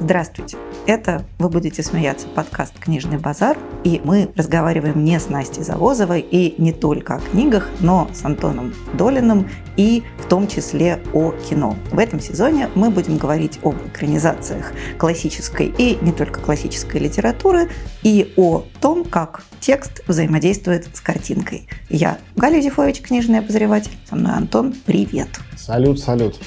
Здравствуйте. Это, вы будете смеяться, подкаст «Книжный базар». И мы разговариваем не с Настей Завозовой и не только о книгах, но с Антоном Долиным и в том числе о кино. В этом сезоне мы будем говорить об экранизациях классической и не только классической литературы и о том, как текст взаимодействует с картинкой. Я Галя Зифович, книжный обозреватель. Со мной Антон. Привет. Салют, салют.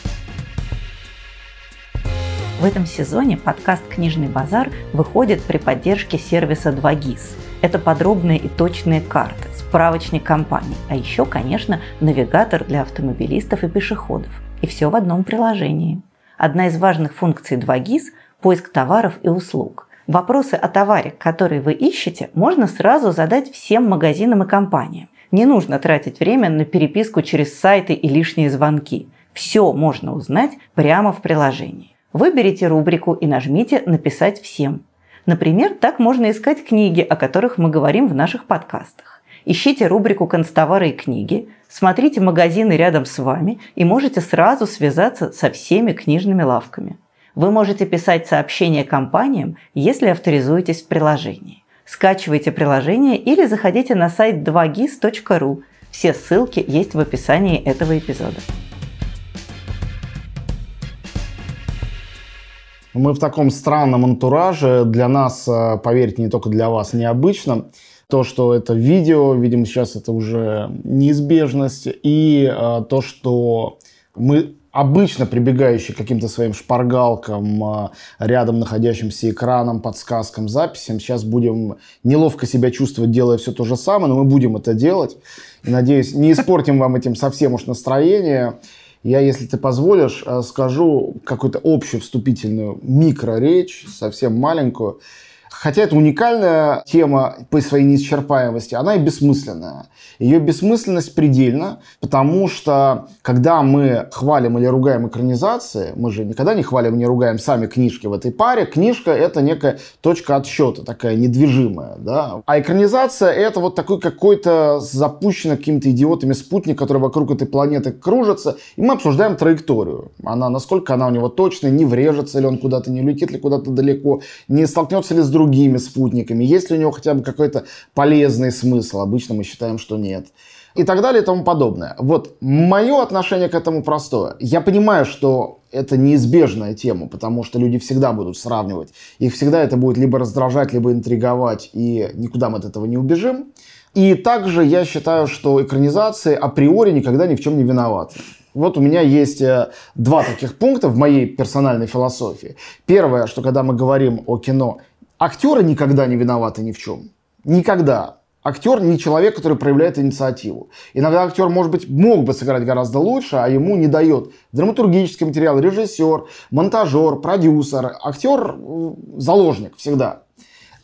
В этом сезоне подкаст «Книжный базар» выходит при поддержке сервиса 2GIS. Это подробные и точные карты, справочник компаний, а еще, конечно, навигатор для автомобилистов и пешеходов. И все в одном приложении. Одна из важных функций 2GIS – поиск товаров и услуг. Вопросы о товаре, который вы ищете, можно сразу задать всем магазинам и компаниям. Не нужно тратить время на переписку через сайты и лишние звонки. Все можно узнать прямо в приложении. Выберите рубрику и нажмите «Написать всем». Например, так можно искать книги, о которых мы говорим в наших подкастах. Ищите рубрику «Констовары и книги», смотрите магазины рядом с вами и можете сразу связаться со всеми книжными лавками. Вы можете писать сообщения компаниям, если авторизуетесь в приложении. Скачивайте приложение или заходите на сайт 2gis.ru. Все ссылки есть в описании этого эпизода. Мы в таком странном антураже. Для нас, э, поверьте, не только для вас, необычно. То, что это видео, видимо, сейчас это уже неизбежность. И э, то, что мы обычно прибегающие к каким-то своим шпаргалкам, э, рядом находящимся экраном, подсказкам, записям, сейчас будем неловко себя чувствовать, делая все то же самое, но мы будем это делать. И, надеюсь, не испортим вам этим совсем уж настроение. Я, если ты позволишь, э, скажу какую-то общую вступительную микроречь, совсем маленькую, Хотя это уникальная тема по своей неисчерпаемости, она и бессмысленная. Ее бессмысленность предельна, потому что когда мы хвалим или ругаем экранизации, мы же никогда не хвалим и не ругаем сами книжки в этой паре. Книжка — это некая точка отсчета, такая недвижимая. Да? А экранизация — это вот такой какой-то запущенный какими-то идиотами спутник, который вокруг этой планеты кружится, и мы обсуждаем траекторию. Она, насколько она у него точная, не врежется ли он куда-то, не улетит ли куда-то далеко, не столкнется ли с другим другими спутниками, есть ли у него хотя бы какой-то полезный смысл. Обычно мы считаем, что нет. И так далее и тому подобное. Вот мое отношение к этому простое. Я понимаю, что это неизбежная тема, потому что люди всегда будут сравнивать. Их всегда это будет либо раздражать, либо интриговать, и никуда мы от этого не убежим. И также я считаю, что экранизации априори никогда ни в чем не виноваты. Вот у меня есть э, два таких пункта в моей персональной философии. Первое, что когда мы говорим о кино, Актеры никогда не виноваты ни в чем. Никогда. Актер не человек, который проявляет инициативу. Иногда актер, может быть, мог бы сыграть гораздо лучше, а ему не дает драматургический материал, режиссер, монтажер, продюсер. Актер заложник всегда.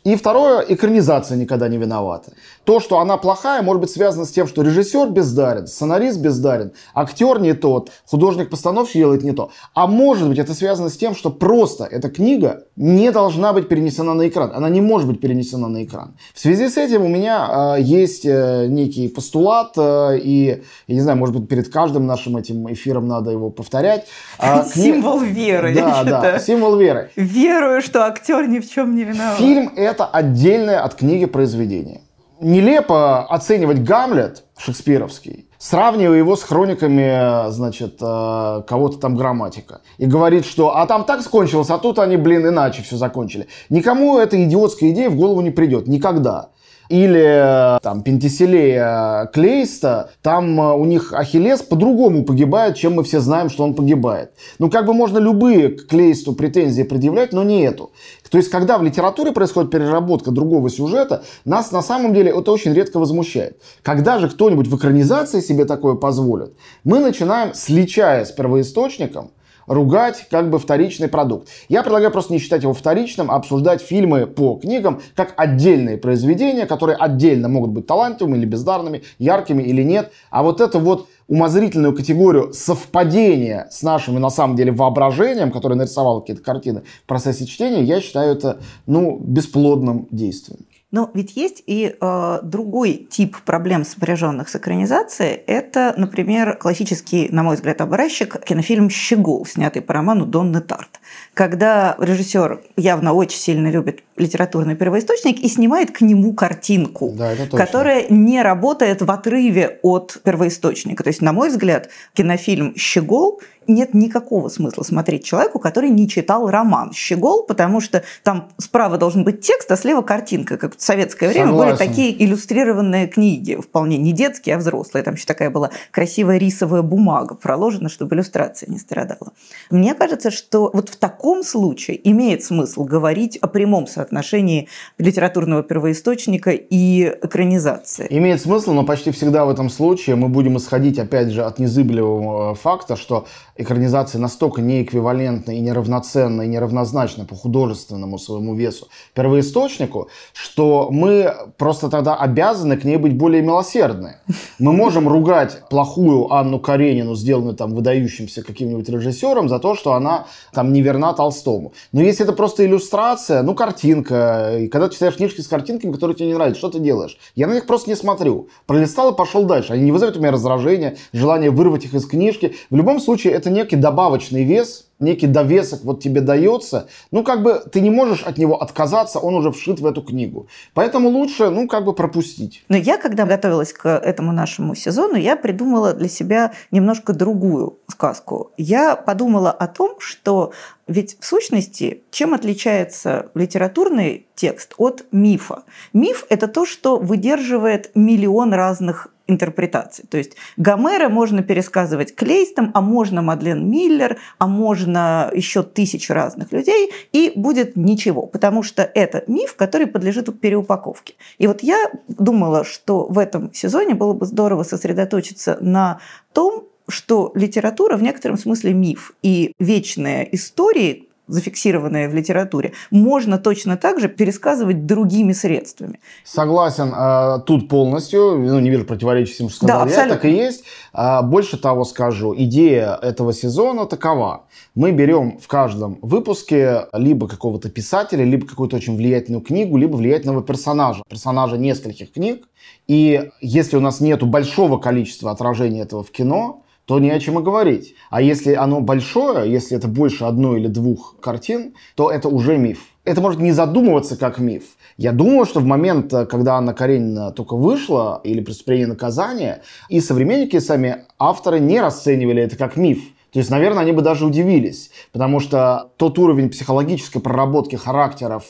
И второе, экранизация никогда не виновата. То, что она плохая, может быть связано с тем, что режиссер бездарен, сценарист бездарен, актер не тот, художник-постановщик делает не то. А может быть это связано с тем, что просто эта книга не должна быть перенесена на экран. Она не может быть перенесена на экран. В связи с этим у меня э, есть э, некий постулат, э, и, я не знаю, может быть, перед каждым нашим этим эфиром надо его повторять. Э, символ веры, да. Да, символ веры. Верую, что актер ни в чем не виноват. Фильм это отдельное от книги произведение. Нелепо оценивать Гамлет шекспировский, сравнивая его с хрониками, значит, э, кого-то там грамматика. И говорит, что а там так закончилось, а тут они, блин, иначе все закончили. Никому эта идиотская идея в голову не придет. Никогда. Или э, там Пентиселея Клейста, там э, у них Ахиллес по-другому погибает, чем мы все знаем, что он погибает. Ну, как бы можно любые к Клейсту претензии предъявлять, но не эту. То есть, когда в литературе происходит переработка другого сюжета, нас на самом деле это очень редко возмущает. Когда же кто-нибудь в экранизации себе такое позволит, мы начинаем, сличая с первоисточником, ругать как бы вторичный продукт. Я предлагаю просто не считать его вторичным, а обсуждать фильмы по книгам как отдельные произведения, которые отдельно могут быть талантливыми или бездарными, яркими или нет. А вот это вот умозрительную категорию совпадения с нашим, на самом деле, воображением, которое нарисовало какие-то картины в процессе чтения, я считаю это, ну, бесплодным действием. Но ведь есть и э, другой тип проблем, сопряженных с экранизацией. Это, например, классический, на мой взгляд, образчик кинофильм «Щегол», снятый по роману Донны Тарт. Когда режиссер явно очень сильно любит литературный первоисточник и снимает к нему картинку, да, которая не работает в отрыве от первоисточника. То есть, на мой взгляд, кинофильм «Щегол» нет никакого смысла смотреть человеку, который не читал роман «Щегол», потому что там справа должен быть текст, а слева картинка. Как в советское время Согласен. были такие иллюстрированные книги, вполне не детские, а взрослые. Там еще такая была красивая рисовая бумага проложена, чтобы иллюстрация не страдала. Мне кажется, что вот в таком случае имеет смысл говорить о прямом соотношении литературного первоисточника и экранизации. Имеет смысл, но почти всегда в этом случае мы будем исходить, опять же, от незыблемого факта, что экранизация настолько неэквивалентна и неравноценна, и неравнозначна по художественному своему весу первоисточнику, что мы просто тогда обязаны к ней быть более милосердны. Мы можем ругать плохую Анну Каренину, сделанную там выдающимся каким-нибудь режиссером, за то, что она там не верна Толстому. Но если это просто иллюстрация, ну, картинка, и когда ты читаешь книжки с картинками, которые тебе не нравятся, что ты делаешь? Я на них просто не смотрю. Пролистал и пошел дальше. Они не вызывают у меня раздражения, желание вырвать их из книжки. В любом случае, это некий добавочный вес, некий довесок вот тебе дается, ну, как бы ты не можешь от него отказаться, он уже вшит в эту книгу. Поэтому лучше, ну, как бы пропустить. Но я, когда готовилась к этому нашему сезону, я придумала для себя немножко другую сказку. Я подумала о том, что ведь в сущности, чем отличается литературный текст от мифа? Миф – это то, что выдерживает миллион разных интерпретаций. То есть Гомера можно пересказывать Клейстом, а можно Мадлен Миллер, а можно еще тысяч разных людей, и будет ничего, потому что это миф, который подлежит переупаковке. И вот я думала, что в этом сезоне было бы здорово сосредоточиться на том, что литература в некотором смысле миф, и вечные истории, зафиксированные в литературе, можно точно так же пересказывать другими средствами. Согласен э, тут полностью, ну, не вижу противоречия всему, что сказал да, я, так и есть. А, больше того скажу, идея этого сезона такова. Мы берем в каждом выпуске либо какого-то писателя, либо какую-то очень влиятельную книгу, либо влиятельного персонажа. Персонажа нескольких книг. И если у нас нет большого количества отражений этого в кино, то не о чем и говорить. А если оно большое, если это больше одной или двух картин, то это уже миф. Это может не задумываться как миф. Я думаю, что в момент, когда Анна Каренина только вышла, или «Преступление и наказание», и современники, сами авторы не расценивали это как миф. То есть, наверное, они бы даже удивились, потому что тот уровень психологической проработки характеров,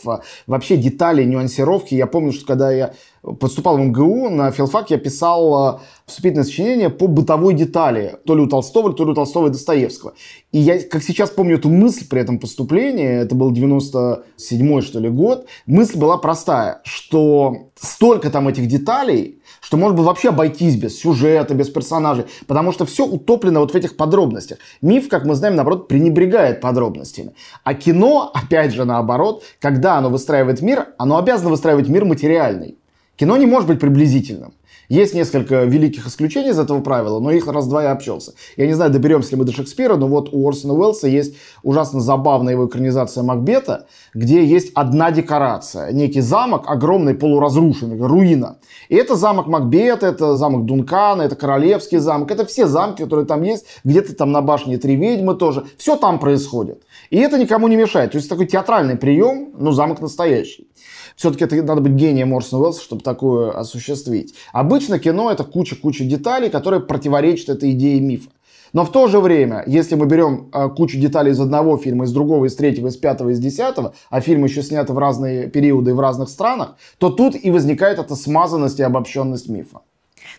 вообще деталей, нюансировки, я помню, что когда я поступал в МГУ, на филфак я писал э, вступительное сочинение по бытовой детали, то ли у Толстого, то ли у Толстого и Достоевского. И я, как сейчас помню эту мысль при этом поступлении, это был 97-й, что ли, год, мысль была простая, что столько там этих деталей, что может быть вообще обойтись без сюжета, без персонажей, потому что все утоплено вот в этих подробностях. Миф, как мы знаем, наоборот, пренебрегает подробностями. А кино, опять же, наоборот, когда оно выстраивает мир, оно обязано выстраивать мир материальный. Кино не может быть приблизительным. Есть несколько великих исключений из этого правила, но их раз-два я общался. Я не знаю, доберемся ли мы до Шекспира, но вот у Орсона Уэллса есть ужасно забавная его экранизация Макбета, где есть одна декорация. Некий замок, огромный, полуразрушенный, руина. И это замок Макбета, это замок Дункана, это Королевский замок. Это все замки, которые там есть. Где-то там на башне Три ведьмы тоже. Все там происходит. И это никому не мешает. То есть такой театральный прием, но замок настоящий. Все-таки это надо быть гением Орсона Уэллса, чтобы такое осуществить. Обычно кино это куча-куча деталей, которые противоречат этой идее мифа. Но в то же время, если мы берем э, кучу деталей из одного фильма, из другого, из третьего, из пятого, из десятого, а фильмы еще сняты в разные периоды и в разных странах, то тут и возникает эта смазанность и обобщенность мифа.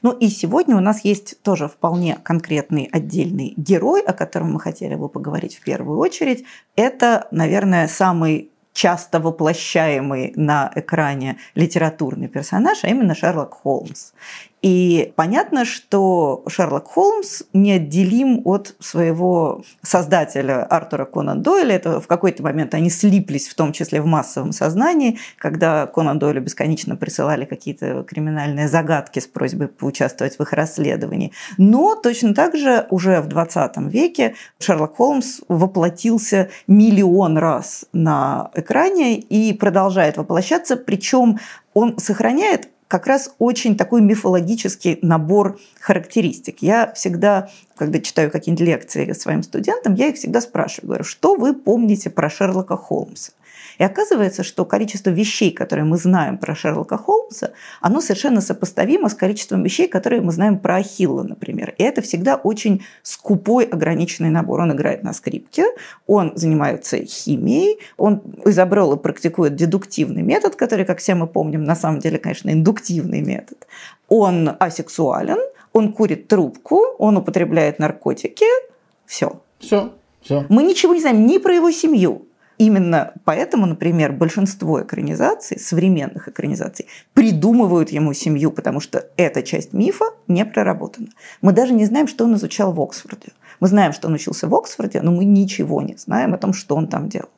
Ну и сегодня у нас есть тоже вполне конкретный отдельный герой, о котором мы хотели бы поговорить в первую очередь. Это, наверное, самый часто воплощаемый на экране литературный персонаж, а именно Шерлок Холмс. И понятно, что Шерлок Холмс неотделим от своего создателя Артура Конан Дойля. Это в какой-то момент они слиплись, в том числе в массовом сознании, когда Конан Дойлю бесконечно присылали какие-то криминальные загадки с просьбой поучаствовать в их расследовании. Но точно так же уже в 20 веке Шерлок Холмс воплотился миллион раз на экране и продолжает воплощаться, причем он сохраняет как раз очень такой мифологический набор характеристик. Я всегда, когда читаю какие-нибудь лекции своим студентам, я их всегда спрашиваю, говорю, что вы помните про Шерлока Холмса? И оказывается, что количество вещей, которые мы знаем про Шерлока Холмса, оно совершенно сопоставимо с количеством вещей, которые мы знаем про Ахилла, например. И это всегда очень скупой, ограниченный набор. Он играет на скрипке, он занимается химией, он изобрел и практикует дедуктивный метод, который, как все мы помним, на самом деле, конечно, индуктивный метод. Он асексуален, он курит трубку, он употребляет наркотики. Все. Все. Все. Мы ничего не знаем ни про его семью, Именно поэтому, например, большинство экранизаций, современных экранизаций, придумывают ему семью, потому что эта часть мифа не проработана. Мы даже не знаем, что он изучал в Оксфорде. Мы знаем, что он учился в Оксфорде, но мы ничего не знаем о том, что он там делал.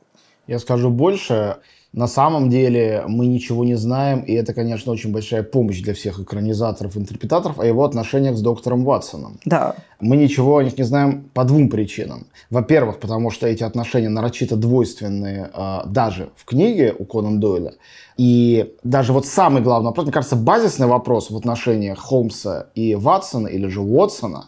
Я скажу больше. На самом деле мы ничего не знаем, и это, конечно, очень большая помощь для всех экранизаторов, интерпретаторов о его отношениях с доктором Ватсоном. Да. Мы ничего о них не знаем по двум причинам. Во-первых, потому что эти отношения нарочито двойственные э, даже в книге у Конан Дойля. И даже вот самый главный вопрос, мне кажется, базисный вопрос в отношениях Холмса и Ватсона, или же Уотсона,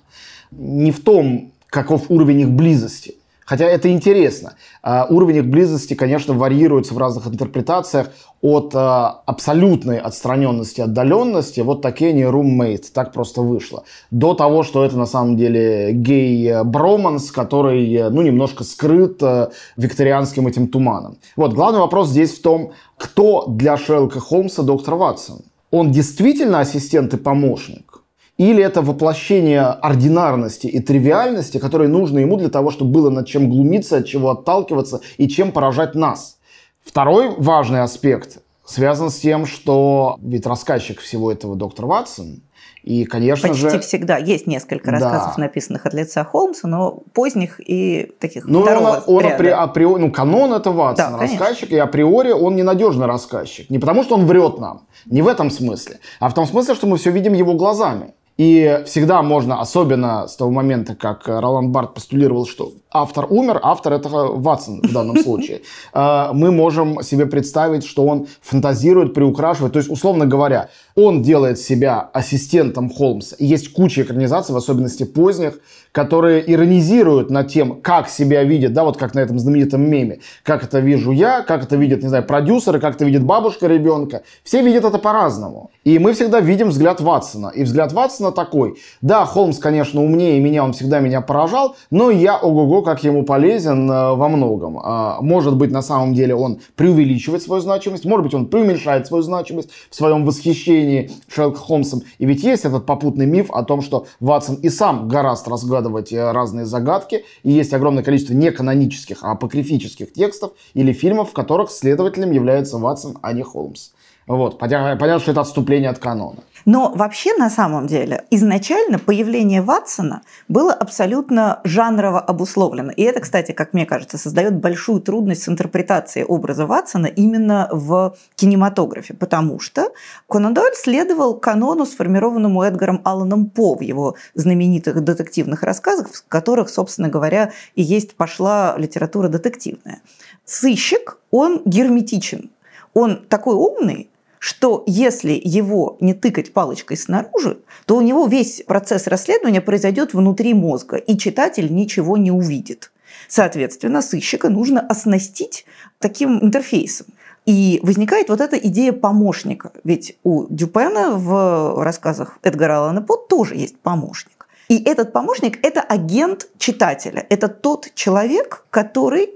не в том, каков уровень их близости, Хотя это интересно. А, уровень их близости, конечно, варьируется в разных интерпретациях от а, абсолютной отстраненности, отдаленности, вот такие они roommate, так просто вышло, до того, что это на самом деле гей-броманс, который, ну, немножко скрыт а, викторианским этим туманом. Вот, главный вопрос здесь в том, кто для Шерлока Холмса доктор Ватсон? Он действительно ассистент и помощник? Или это воплощение ординарности и тривиальности, которые нужны ему для того, чтобы было над чем глумиться, от чего отталкиваться и чем поражать нас. Второй важный аспект связан с тем, что ведь рассказчик всего этого доктор Ватсон, и, конечно Почти же... всегда. Есть несколько рассказов, да. написанных от лица Холмса, но поздних и таких ну, второго он, он апри, априори, ну, канон это Ватсон, да, рассказчик, конечно. и априори он ненадежный рассказчик. Не потому, что он врет нам, не в этом смысле, а в том смысле, что мы все видим его глазами. И всегда можно, особенно с того момента, как Роланд Барт постулировал, что автор умер, автор это Ватсон в данном случае, э, мы можем себе представить, что он фантазирует, приукрашивает. То есть, условно говоря, он делает себя ассистентом Холмса. И есть куча экранизаций, в особенности поздних, которые иронизируют над тем, как себя видят, да, вот как на этом знаменитом меме, как это вижу я, как это видят, не знаю, продюсеры, как это видит бабушка ребенка. Все видят это по-разному. И мы всегда видим взгляд Ватсона. И взгляд Ватсона такой, да, Холмс, конечно, умнее меня, он всегда меня поражал, но я, ого-го, как ему полезен э, во многом. А, может быть, на самом деле он преувеличивает свою значимость, может быть, он преуменьшает свою значимость в своем восхищении Шерлоком Холмсом. И ведь есть этот попутный миф о том, что Ватсон и сам разгадывать разгадывать э, разные загадки. И есть огромное количество не канонических, а апокрифических текстов или фильмов, в которых следователем является Ватсон, а не Холмс. Вот, понятно, что это отступление от канона. Но вообще, на самом деле, изначально появление Ватсона было абсолютно жанрово обусловлено. И это, кстати, как мне кажется, создает большую трудность с интерпретацией образа Ватсона именно в кинематографе, потому что Конан Дойль следовал канону, сформированному Эдгаром Алланом По в его знаменитых детективных рассказах, в которых, собственно говоря, и есть пошла литература детективная. Сыщик, он герметичен. Он такой умный, что если его не тыкать палочкой снаружи, то у него весь процесс расследования произойдет внутри мозга, и читатель ничего не увидит. Соответственно, сыщика нужно оснастить таким интерфейсом. И возникает вот эта идея помощника. Ведь у Дюпена в рассказах Эдгара Аллана По тоже есть помощник. И этот помощник – это агент читателя. Это тот человек, который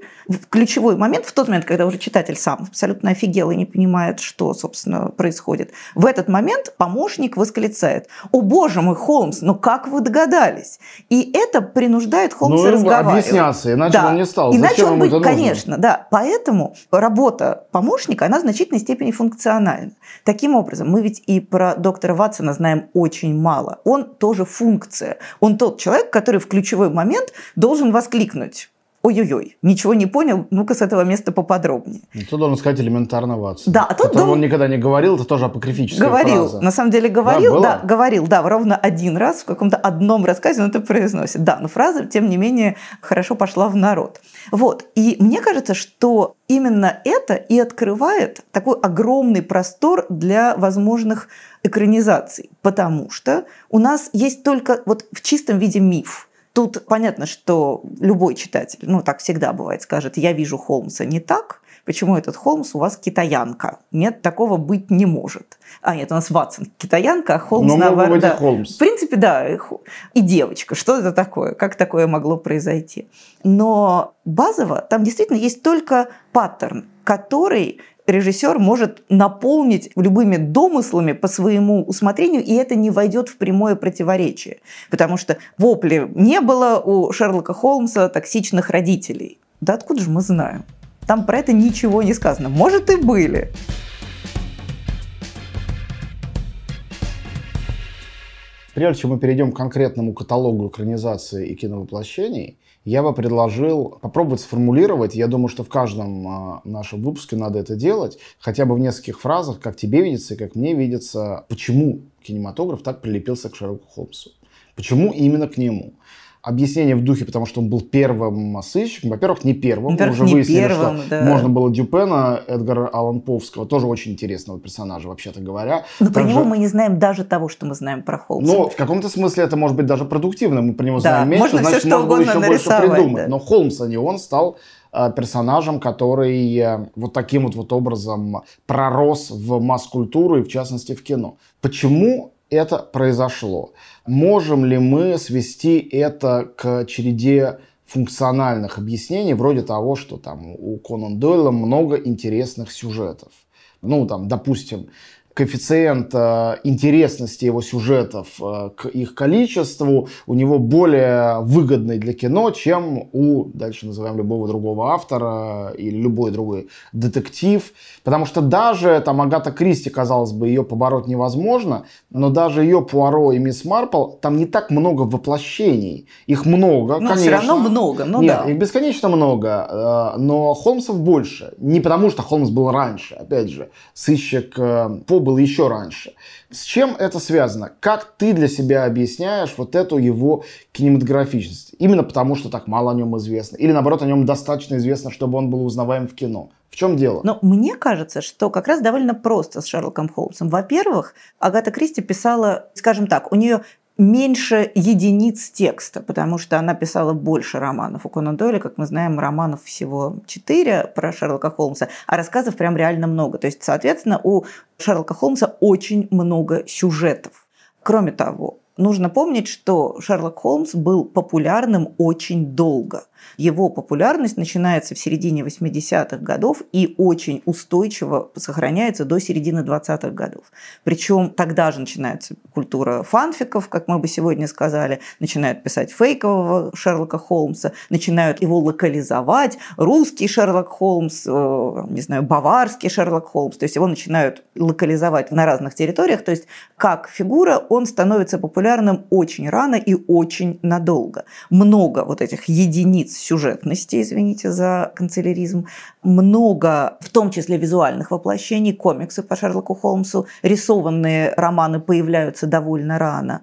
ключевой момент, в тот момент, когда уже читатель сам абсолютно офигел и не понимает, что, собственно, происходит, в этот момент помощник восклицает «О, боже мой, Холмс, ну как вы догадались?» И это принуждает Холмса ну, разговаривать. объясняться, иначе да. он не стал. Иначе Зачем он быть, конечно, да. Поэтому работа помощника, она в значительной степени функциональна. Таким образом, мы ведь и про доктора Ватсона знаем очень мало. Он тоже функция. Он тот человек, который в ключевой момент должен воскликнуть ой-ой-ой, ничего не понял, ну-ка с этого места поподробнее. Ну, ты должен сказать элементарно Ватсон. Да, а тут дум... он никогда не говорил, это тоже апокрифическая говорил, фраза. на самом деле говорил, да, да, говорил, да, ровно один раз в каком-то одном рассказе он это произносит. Да, но фраза, тем не менее, хорошо пошла в народ. Вот, и мне кажется, что именно это и открывает такой огромный простор для возможных экранизаций, потому что у нас есть только вот в чистом виде миф. Тут понятно, что любой читатель, ну так всегда бывает, скажет, я вижу Холмса не так, почему этот Холмс у вас китаянка? Нет, такого быть не может. А, нет, у нас Ватсон китаянка, а Холмс Но наоборот. быть Да. Холмс. В принципе, да. И девочка. Что это такое? Как такое могло произойти? Но базово там действительно есть только паттерн, который режиссер может наполнить любыми домыслами по своему усмотрению, и это не войдет в прямое противоречие. Потому что вопли не было у Шерлока Холмса токсичных родителей. Да откуда же мы знаем? Там про это ничего не сказано. Может, и были. Прежде чем мы перейдем к конкретному каталогу экранизации и киновоплощений, я бы предложил попробовать сформулировать, я думаю, что в каждом а, нашем выпуске надо это делать, хотя бы в нескольких фразах, как тебе видится и как мне видится, почему кинематограф так прилепился к Шерлоку Холмсу. Почему именно к нему? Объяснение в духе, потому что он был первым сыщиком. Во-первых, не первым. Во-первых, уже не выяснили, первым, что да. можно было Дюпена, Эдгара Аллан Повского, тоже очень интересного персонажа, вообще-то говоря. Но про него мы не знаем даже того, что мы знаем про Холмса. но в каком-то смысле это может быть даже продуктивно. Мы про него Да, знаем меньше, можно значит, всё, что можно было еще больше придумать. да. Но Холмс, а не он, стал э, персонажем, который э, вот таким вот, вот образом пророс в масс-культуру и, в частности, в кино. Почему это произошло? Можем ли мы свести это к череде функциональных объяснений, вроде того, что там у Конан Дойла много интересных сюжетов? Ну, там, допустим, коэффициент э, интересности его сюжетов э, к их количеству у него более выгодный для кино, чем у, дальше называем любого другого автора или любой другой детектив. Потому что даже там Агата Кристи, казалось бы, ее побороть невозможно, но даже ее Пуаро и Мисс Марпл, там не так много воплощений. Их много, Ну, конечно. все равно много, ну Нет, да. их бесконечно много, э, но Холмсов больше. Не потому, что Холмс был раньше, опять же, сыщик По был еще раньше. С чем это связано? Как ты для себя объясняешь вот эту его кинематографичность? Именно потому, что так мало о нем известно? Или наоборот, о нем достаточно известно, чтобы он был узнаваем в кино? В чем дело? Но мне кажется, что как раз довольно просто с Шерлоком Холмсом. Во-первых, Агата Кристи писала, скажем так, у нее меньше единиц текста, потому что она писала больше романов. У Конан Дойля, как мы знаем, романов всего четыре про Шерлока Холмса, а рассказов прям реально много. То есть, соответственно, у Шерлока Холмса очень много сюжетов. Кроме того, нужно помнить, что Шерлок Холмс был популярным очень долго. Его популярность начинается в середине 80-х годов и очень устойчиво сохраняется до середины 20-х годов. Причем тогда же начинается культура фанфиков, как мы бы сегодня сказали, начинают писать фейкового Шерлока Холмса, начинают его локализовать, русский Шерлок Холмс, э, не знаю, баварский Шерлок Холмс, то есть его начинают локализовать на разных территориях, то есть как фигура он становится популярным очень рано и очень надолго. Много вот этих единиц сюжетности, извините за канцеляризм, много, в том числе визуальных воплощений, комиксы по Шерлоку Холмсу, рисованные романы появляются довольно рано.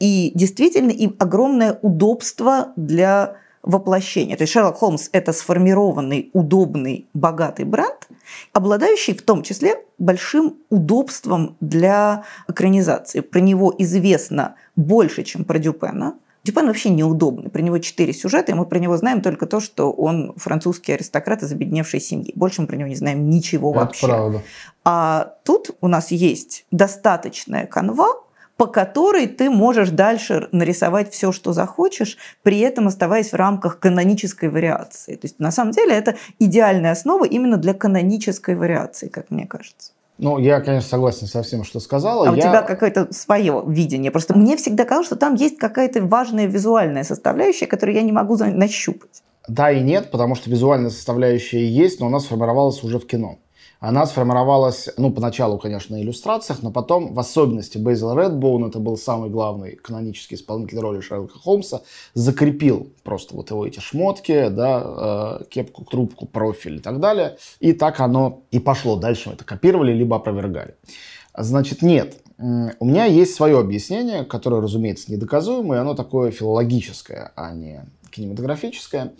И действительно, и огромное удобство для воплощения. То есть Шерлок Холмс – это сформированный, удобный, богатый бренд, обладающий в том числе большим удобством для экранизации. Про него известно больше, чем про Дюпена. Дюпен вообще неудобный. Про него четыре сюжета, и мы про него знаем только то, что он французский аристократ из обедневшей семьи. Больше мы про него не знаем ничего Это вообще. правда. А тут у нас есть достаточная канва, по которой ты можешь дальше нарисовать все, что захочешь, при этом оставаясь в рамках канонической вариации. То есть на самом деле это идеальная основа именно для канонической вариации, как мне кажется. Ну, я, конечно, согласен со всем, что сказала. А у Я- тебя какое-то свое видение. Просто мне всегда казалось, что там есть какая-то важная визуальная составляющая, которую я не могу нащупать. Да и нет, потому что визуальная составляющая есть, но она сформировалась уже в кино. Она сформировалась, ну, поначалу, конечно, на иллюстрациях, но потом, в особенности, Бейзил Редбоун, это был самый главный канонический исполнитель роли Шерлока Холмса, закрепил просто вот его эти шмотки, да, э, кепку, трубку, профиль и так далее. И так оно и пошло. Дальше мы это копировали, либо опровергали. Значит, нет. У меня есть свое объяснение, которое, разумеется, недоказуемое, оно такое филологическое, а не кинематографическое.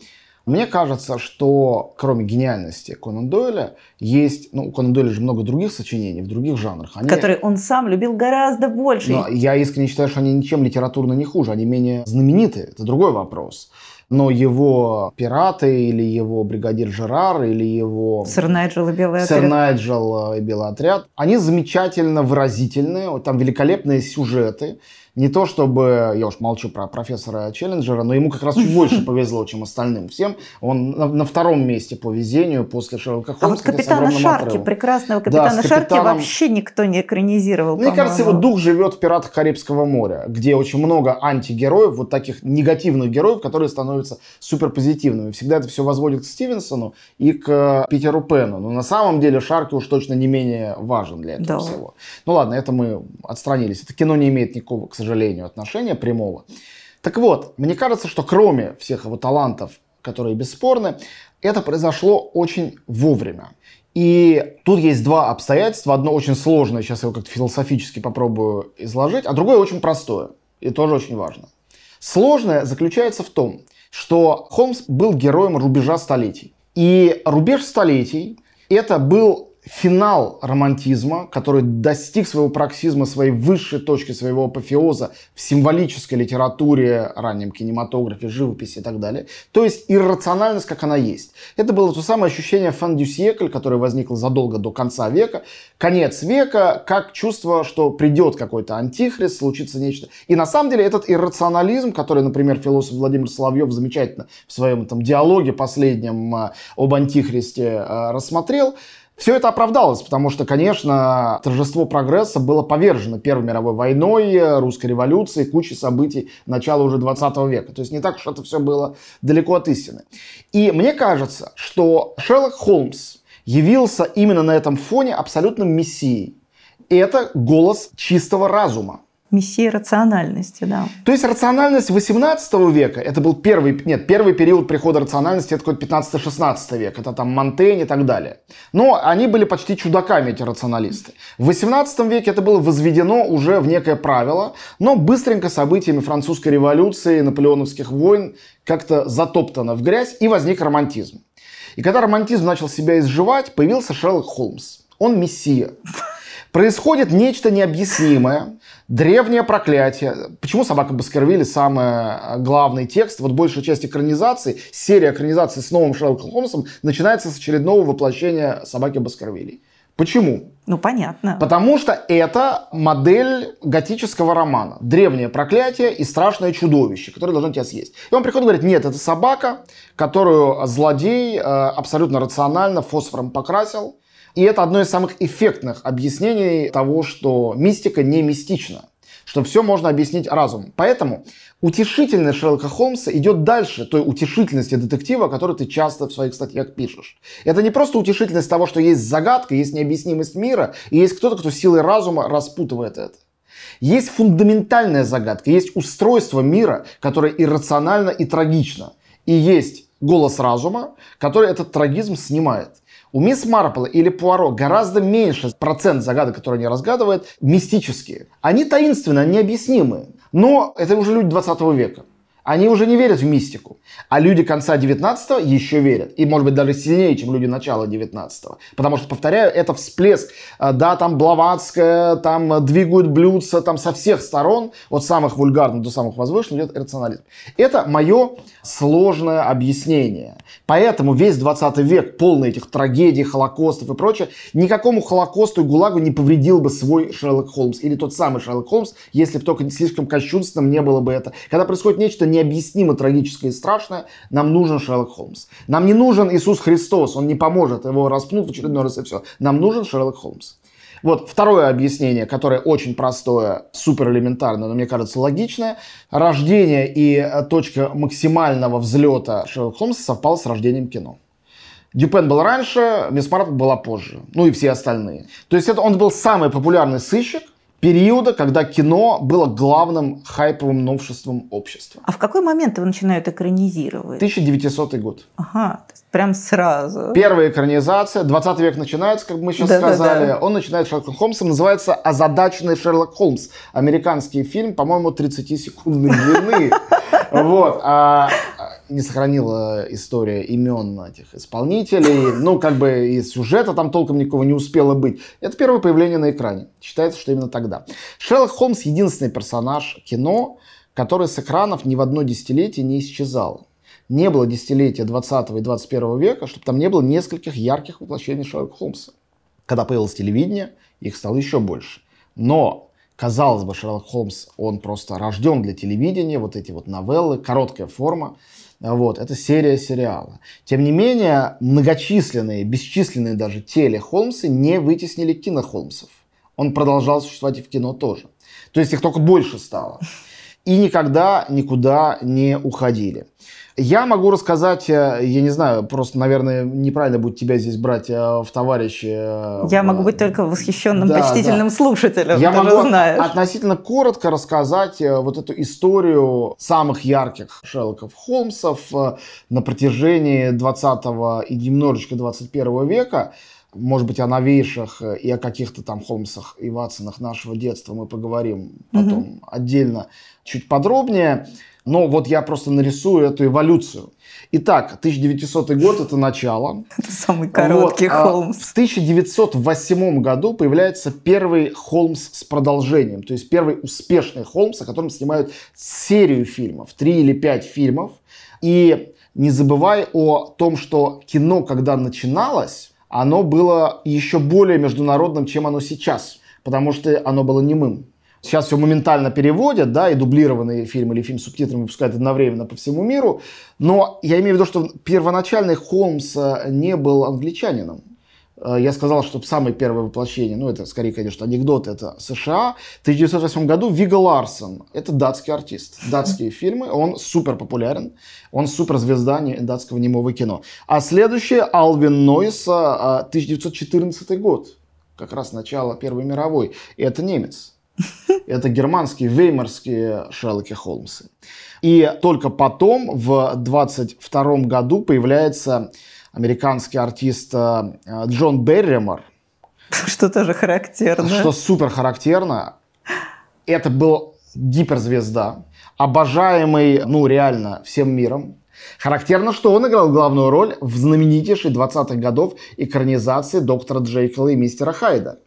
Мне кажется, что кроме гениальности Конан Дойля, есть, ну, у Конан Дойля же много других сочинений в других жанрах. Они... Которые он сам любил гораздо больше. Но я искренне считаю, что они ничем литературно не хуже, они менее знамениты. Это другой вопрос. Но его пираты или его бригадир Жерар или его... Сэр Найджел и Белый отряд. Сэр Найджел и Белый отряд. Они замечательно выразительные, там великолепные сюжеты не то чтобы, я уж молчу про профессора Челленджера, но ему как раз чуть больше повезло, чем остальным всем. Он на, на втором месте по везению после Шерлока Холмса. А вот капитана Шарки, отрывом. прекрасного капитана да, Шарки вообще никто не экранизировал. Мне кажется, его дух живет в «Пиратах Карибского моря», где очень много антигероев, вот таких негативных героев, которые становятся суперпозитивными. Всегда это все возводит к Стивенсону и к Питеру Пену. Но на самом деле Шарки уж точно не менее важен для этого да. всего. Ну ладно, это мы отстранились. Это кино не имеет никакого, к сожалению, сожалению, отношения прямого. Так вот, мне кажется, что кроме всех его талантов, которые бесспорны, это произошло очень вовремя. И тут есть два обстоятельства. Одно очень сложное, сейчас я его как-то философически попробую изложить, а другое очень простое и тоже очень важно. Сложное заключается в том, что Холмс был героем рубежа столетий. И рубеж столетий это был финал романтизма, который достиг своего проксизма, своей высшей точки, своего апофеоза в символической литературе, раннем кинематографе, живописи и так далее. То есть иррациональность, как она есть. Это было то самое ощущение фан сьекль, которое возникло задолго до конца века. Конец века, как чувство, что придет какой-то антихрист, случится нечто. И на самом деле этот иррационализм, который, например, философ Владимир Соловьев замечательно в своем там, диалоге последнем э, об антихристе э, рассмотрел, все это оправдалось, потому что, конечно, торжество прогресса было повержено Первой мировой войной, русской революцией, кучей событий начала уже 20 века. То есть не так уж это все было далеко от истины. И мне кажется, что Шерлок Холмс явился именно на этом фоне абсолютным мессией. И это голос чистого разума мессия рациональности, да. То есть рациональность 18 века, это был первый, нет, первый период прихода рациональности, это какой-то 15-16 век, это там Монтень и так далее. Но они были почти чудаками, эти рационалисты. В 18 веке это было возведено уже в некое правило, но быстренько событиями французской революции, наполеоновских войн как-то затоптано в грязь и возник романтизм. И когда романтизм начал себя изживать, появился Шерлок Холмс. Он мессия. Происходит нечто необъяснимое, древнее проклятие. Почему «Собака Баскервилли» самый э, главный текст? Вот большая часть экранизации, серия экранизации с новым Шерлоком Холмсом начинается с очередного воплощения «Собаки Баскервилли». Почему? Ну, понятно. Потому что это модель готического романа. Древнее проклятие и страшное чудовище, которое должно тебя съесть. И он приходит и говорит, нет, это собака, которую злодей э, абсолютно рационально фосфором покрасил, и это одно из самых эффектных объяснений того, что мистика не мистична что все можно объяснить разумом. Поэтому утешительность Шерлока Холмса идет дальше той утешительности детектива, которую ты часто в своих статьях пишешь. Это не просто утешительность того, что есть загадка, есть необъяснимость мира, и есть кто-то, кто силой разума распутывает это. Есть фундаментальная загадка, есть устройство мира, которое иррационально и трагично. И есть голос разума, который этот трагизм снимает. У мисс Марпл или Пуаро гораздо меньше процент загадок, которые они разгадывают, мистические. Они таинственные, необъяснимые. Но это уже люди 20 века. Они уже не верят в мистику. А люди конца 19-го еще верят. И, может быть, даже сильнее, чем люди начала 19-го. Потому что, повторяю, это всплеск. А, да, там Блаватская, там двигают блюдца, там со всех сторон, от самых вульгарных до самых возвышенных, идет рационализм. Это мое сложное объяснение. Поэтому весь 20 век, полный этих трагедий, холокостов и прочее, никакому холокосту и ГУЛАГу не повредил бы свой Шерлок Холмс. Или тот самый Шерлок Холмс, если бы только слишком кощунственным не было бы это. Когда происходит нечто необъяснимо трагическое и страшное, нам нужен Шерлок Холмс. Нам не нужен Иисус Христос, он не поможет, его распнут в очередной раз и все. Нам нужен Шерлок Холмс. Вот второе объяснение, которое очень простое, супер элементарное, но мне кажется логичное. Рождение и точка максимального взлета Шерлока Холмса совпало с рождением кино. Дюпен был раньше, Мисс Марпл была позже. Ну и все остальные. То есть это он был самый популярный сыщик, периода, когда кино было главным хайповым новшеством общества. А в какой момент его начинают экранизировать? 1900 год. Ага, прям сразу. Первая экранизация, 20 век начинается, как мы сейчас да, сказали. Да, да. Он начинает Шерлоком Холмсом, называется «Озадаченный Шерлок Холмс». Американский фильм, по-моему, 30-секундной длины. Вот. Не сохранила история имен этих исполнителей. Ну, как бы и сюжета там толком никого не успело быть. Это первое появление на экране. Считается, что именно тогда. Шерлок Холмс единственный персонаж кино, который с экранов ни в одно десятилетие не исчезал. Не было десятилетия 20 и 21 века, чтобы там не было нескольких ярких воплощений Шерлока Холмса. Когда появилось телевидение, их стало еще больше. Но Казалось бы, Шерлок Холмс, он просто рожден для телевидения, вот эти вот новеллы, короткая форма. Вот, это серия сериала. Тем не менее, многочисленные, бесчисленные даже теле Холмсы не вытеснили кино Холмсов. Он продолжал существовать и в кино тоже. То есть их только больше стало. И никогда никуда не уходили. Я могу рассказать, э, я не знаю, просто, наверное, неправильно будет тебя здесь брать э, в товарищи. Э, я могу быть только восхищенным, да, почтительным да. слушателем. Я могу знаешь. относительно коротко рассказать вот эту историю самых ярких Шерлоков Холмсов на протяжении 20 и немножечко 21 века. Может быть, о новейших и о каких-то там Холмсах и Ватсонах нашего детства мы поговорим потом угу. отдельно, чуть подробнее. Но вот я просто нарисую эту эволюцию. Итак, 1900 год – это начало. Это самый короткий вот, Холмс. в 1908 году появляется первый Холмс с продолжением. То есть первый успешный Холмс, о котором снимают серию фильмов. Три или пять фильмов. И не забывай о том, что кино, когда начиналось, оно было еще более международным, чем оно сейчас. Потому что оно было немым. Сейчас все моментально переводят, да, и дублированный фильм или фильм с субтитрами выпускают одновременно по всему миру. Но я имею в виду, что первоначальный Холмс э, не был англичанином. Э, я сказал, что самое первое воплощение, ну это скорее, конечно, анекдот, это США. В 1908 году Вига Ларсон, это датский артист. Датские фильмы, он супер популярен, он суперзвезда датского немого кино. А следующее Алвин Нойса, 1914 э, год, как раз начало Первой мировой, и это немец. Это германские веймарские Шерлоки Холмсы. И только потом, в 22 году, появляется американский артист э, Джон Берримор. Что тоже характерно. Что супер характерно. Это был гиперзвезда, обожаемый, ну, реально, всем миром. Характерно, что он играл главную роль в знаменитейшей 20-х годов экранизации доктора Джейкла и мистера Хайда.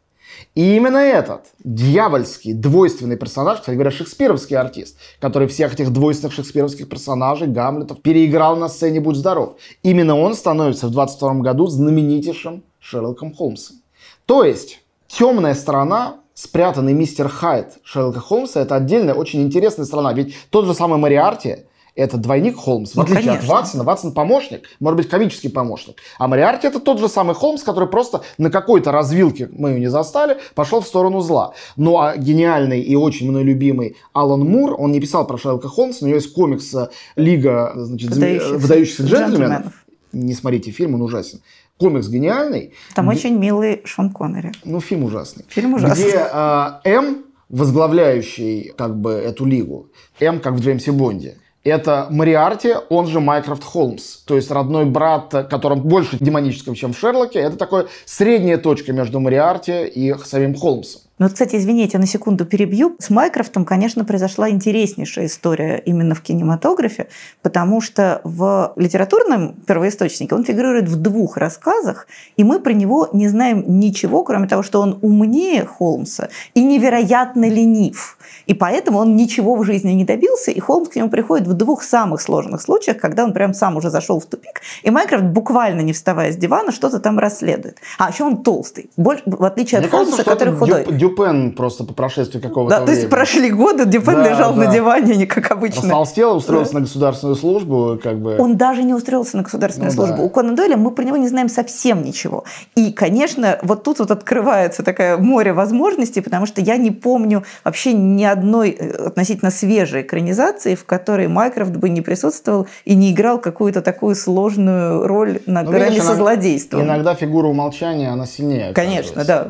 И именно этот дьявольский, двойственный персонаж, кстати говоря, шекспировский артист, который всех этих двойственных шекспировских персонажей, Гамлетов, переиграл на сцене «Будь здоров». Именно он становится в 22 году знаменитейшим Шерлоком Холмсом. То есть, темная сторона спрятанный мистер Хайд Шерлока Холмса, это отдельная, очень интересная сторона. Ведь тот же самый Мариарти, это двойник Холмс. В ну, отличие конечно. от Ватсона, Ватсон помощник, может быть, комический помощник. А Мариарти это тот же самый Холмс, который просто на какой-то развилке, мы ее не застали, пошел в сторону зла. Ну а гениальный и очень мной любимый Алан Мур, он не писал про Шерлока Холмса, но у него есть комикс э, Лига значит, выдающихся, выдающихся джентльменов. джентльменов. Не смотрите фильм, он ужасен комикс гениальный. Там где... очень милый Шон Коннери. Ну, фильм ужасный. Фильм ужасный. Где э, М, возглавляющий как бы эту лигу, М, как в Джеймсе Бонде, это Мариарти, он же Майкрофт Холмс. То есть родной брат, которым больше демонического, чем в Шерлоке. Это такая средняя точка между Мариарти и самим Холмсом. Ну, вот, кстати, извините, на секунду перебью. С Майкрофтом, конечно, произошла интереснейшая история именно в кинематографе, потому что в литературном первоисточнике он фигурирует в двух рассказах, и мы про него не знаем ничего, кроме того, что он умнее Холмса и невероятно ленив. И поэтому он ничего в жизни не добился, и Холмс к нему приходит в двух самых сложных случаях, когда он прям сам уже зашел в тупик, и Майкрофт, буквально не вставая с дивана, что-то там расследует. А еще он толстый, больше, в отличие Мне от Холмса, который худой Дюпен просто по прошествии какого-то Да, то есть прошли годы, Дюпен Да, лежал да. на диване, не как обычно. Растолстел, устроился на государственную службу, как бы. Он даже не устроился на государственную Ну службу. да. У Конан Дойля мы про него не знаем совсем ничего. И, конечно, вот тут вот открывается такое море возможностей, потому что я не помню вообще ни одной э, относительно свежей экранизации, в которой Майкрофт бы не присутствовал и не играл какую-то такую сложную роль на Ну, грани видишь, со злодейством. Иногда фигура умолчания, она сильнее. Конечно, да.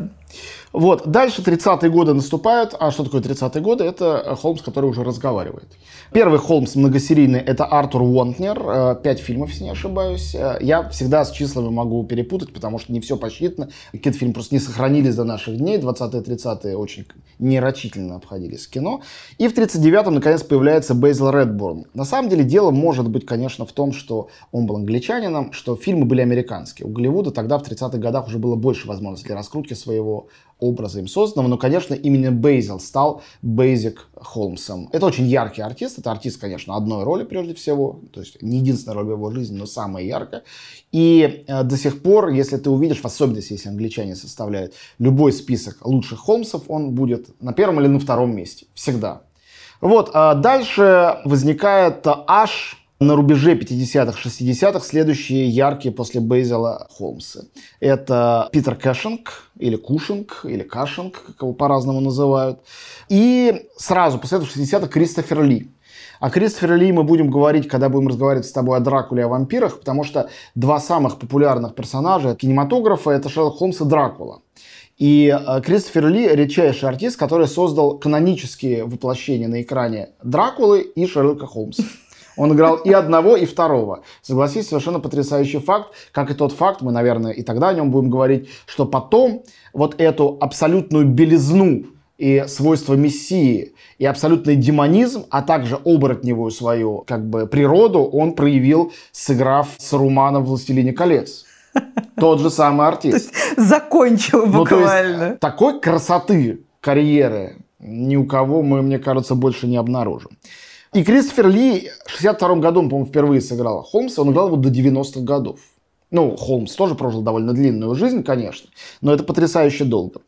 Вот, дальше 30-е годы наступают. А что такое 30-е годы? Это э, Холмс, который уже разговаривает. Первый Холмс многосерийный – это Артур Уонтнер. Э, Пять фильмов, если не ошибаюсь. Э, Я всегда с числами могу перепутать, потому что не все посчитано. Какие-то фильмы просто не сохранились до наших дней. 20-е, 30-е очень нерочительно обходились в кино. И в 39-м, наконец, появляется Бейзел Редборн. На самом деле, дело может быть, конечно, в том, что он был англичанином, что фильмы были американские. У Голливуда тогда, в 30-х годах, уже было больше возможностей для раскрутки своего образа им созданного, но, конечно, именно Бейзел стал Бейзик Холмсом. Это очень яркий артист, это артист, конечно, одной роли прежде всего, то есть не единственная роль в его жизни, но самая яркая. И э, до сих пор, если ты увидишь, в особенности, если англичане составляют любой список лучших Холмсов, он будет на первом или на втором месте, всегда. Вот, а дальше возникает аж на рубеже 50-х, 60-х следующие яркие после Бейзела Холмсы. Это Питер Кэшинг, или Кушинг, или Кашинг, как его по-разному называют. И сразу после этого в 60-х Кристофер Ли. О Кристофере Ли мы будем говорить, когда будем разговаривать с тобой о Дракуле и о вампирах, потому что два самых популярных персонажа кинематографа – это Шерлок Холмс и Дракула. И э, Кристофер Ли – редчайший артист, который создал канонические воплощения на экране Дракулы и Шерлока Холмса. Он играл и одного, и второго. Согласись, совершенно потрясающий факт, как и тот факт, мы, наверное, и тогда о нем будем говорить, что потом вот эту абсолютную белизну и свойства мессии, и абсолютный демонизм, а также оборотневую свою как бы природу он проявил, сыграв Сарумана в «Властелине колец». Тот же самый артист. есть закончил Ну, то есть, буквально. такой красоты карьеры ни у кого мы, мне кажется, больше не обнаружим. И Кристофер Ли в 62 году, он, по-моему, впервые сыграл Холмса, он играл его до 90-х годов. Ну, Холмс тоже прожил довольно длинную жизнь, конечно, но это потрясающе долго.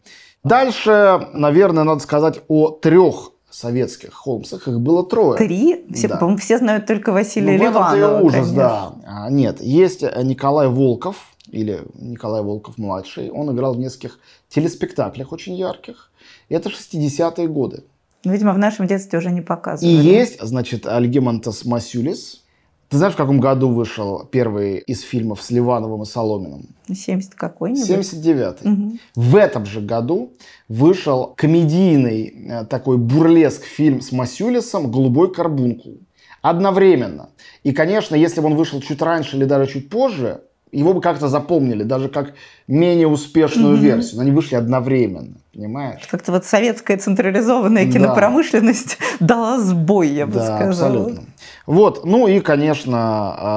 Дальше, наверное, надо сказать о трех советских Холмсах. Их было трое. Три? Все, Да. По-моему, все знают только Василия Ну, Ливанова. ужас, конечно. да. А, нет, есть э, Николай Волков, или Николай Волков-младший. Он играл в нескольких телеспектаклях очень ярких. И это 60-е годы. Ну, Видимо, в нашем детстве уже не И показывали. есть, значит, Альгемантас Масюлис. Ты знаешь, в каком году вышел первый из фильмов с Ливановым и Соломиным? 70 какой-нибудь. 79-й. Мгм. В этом же году вышел комедийный э, такой бурлеск фильм с Масюлисом «Голубой карбункул». Одновременно. И, конечно, если бы он вышел чуть раньше или даже чуть позже, его бы как-то запомнили, даже как менее успешную Мгм. версию. Но они вышли одновременно, понимаешь? Как-то вот советская централизованная Да. кинопромышленность дала сбой, я бы да, сказала. абсолютно. Вот, ну и, конечно,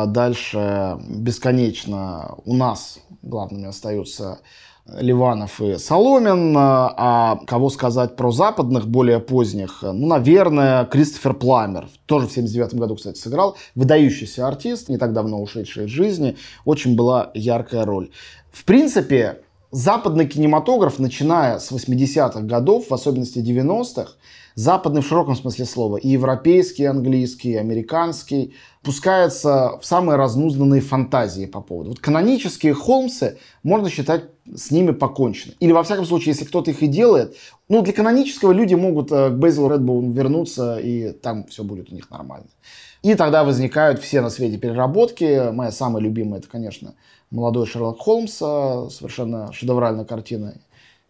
а, дальше бесконечно у нас главными остаются Ливанов и Соломин. А а кого сказать про западных, более поздних? Ну, наверное, Кристофер Пламер. Тоже в 79 году, кстати, сыграл. Выдающийся артист, не так давно ушедший из жизни. Очень была яркая роль. В принципе, западный кинематограф, начиная с 80-х годов, в особенности 90-х, западный в широком смысле слова, и европейский, и английский, и американский, пускается в самые разнузданные фантазии по поводу. Вот канонические Холмсы, можно считать, с ними покончено. Или, во всяком случае, если кто-то их и делает, ну, для канонического люди могут э, к Бейзелу Редбоуну вернуться, и там все будет у них нормально. И тогда возникают все на свете переработки. Моя самая любимая, это, конечно, молодой Шерлок Холмс, э, совершенно шедевральная картина.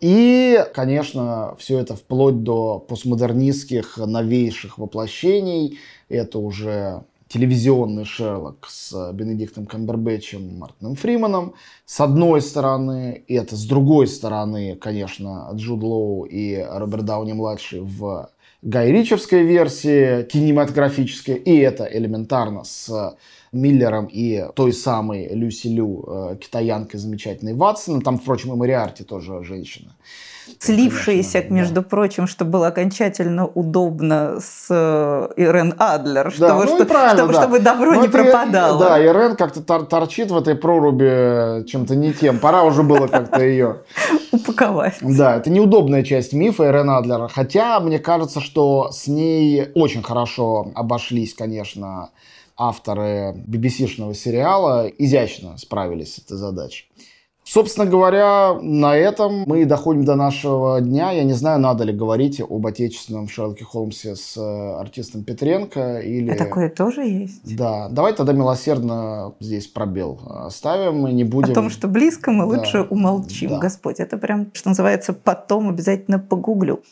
И, конечно, все это вплоть до постмодернистских новейших воплощений. Это уже телевизионный Шерлок с Бенедиктом Камбербэтчем Мартином Фриманом, с одной стороны, и это с другой стороны, конечно, Джуд Лоу и Роберт Дауни-младший в Гай Ричевской версии кинематографической, и это элементарно с Миллером и той самой Люси Лю, э, китаянкой замечательной Ватсон. Там, впрочем, и Мариарти тоже женщина слившиеся, Конечно, между да. прочим, что было окончательно удобно с э, Ирен Адлер, да, чтобы, ну что, чтобы, да. чтобы добро ну, не пропадало. Да, Ирен как-то тор торчит в этой проруби чем-то не тем. Пора уже было как-то ее упаковать. Да, это неудобная часть мифа Ирен Адлера. Хотя мне кажется, что с ней очень хорошо обошлись, конечно, авторы BBC-шного сериала. Изящно справились с этой задачей. Собственно говоря, на этом мы доходим до нашего дня. Я не знаю, надо ли говорить об отечественном Шерлоке Холмсе с э, артистом Петренко или... А такое тоже есть? Да. Давай тогда милосердно здесь пробел ставим. Мы не будем... О том, что близко, мы да. лучше умолчим, да. Господь. Это прям, что называется, потом обязательно погуглю.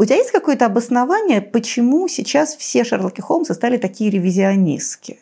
У тебя есть какое-то обоснование, почему сейчас все Шерлоки Холмсы стали такие ревизионистские?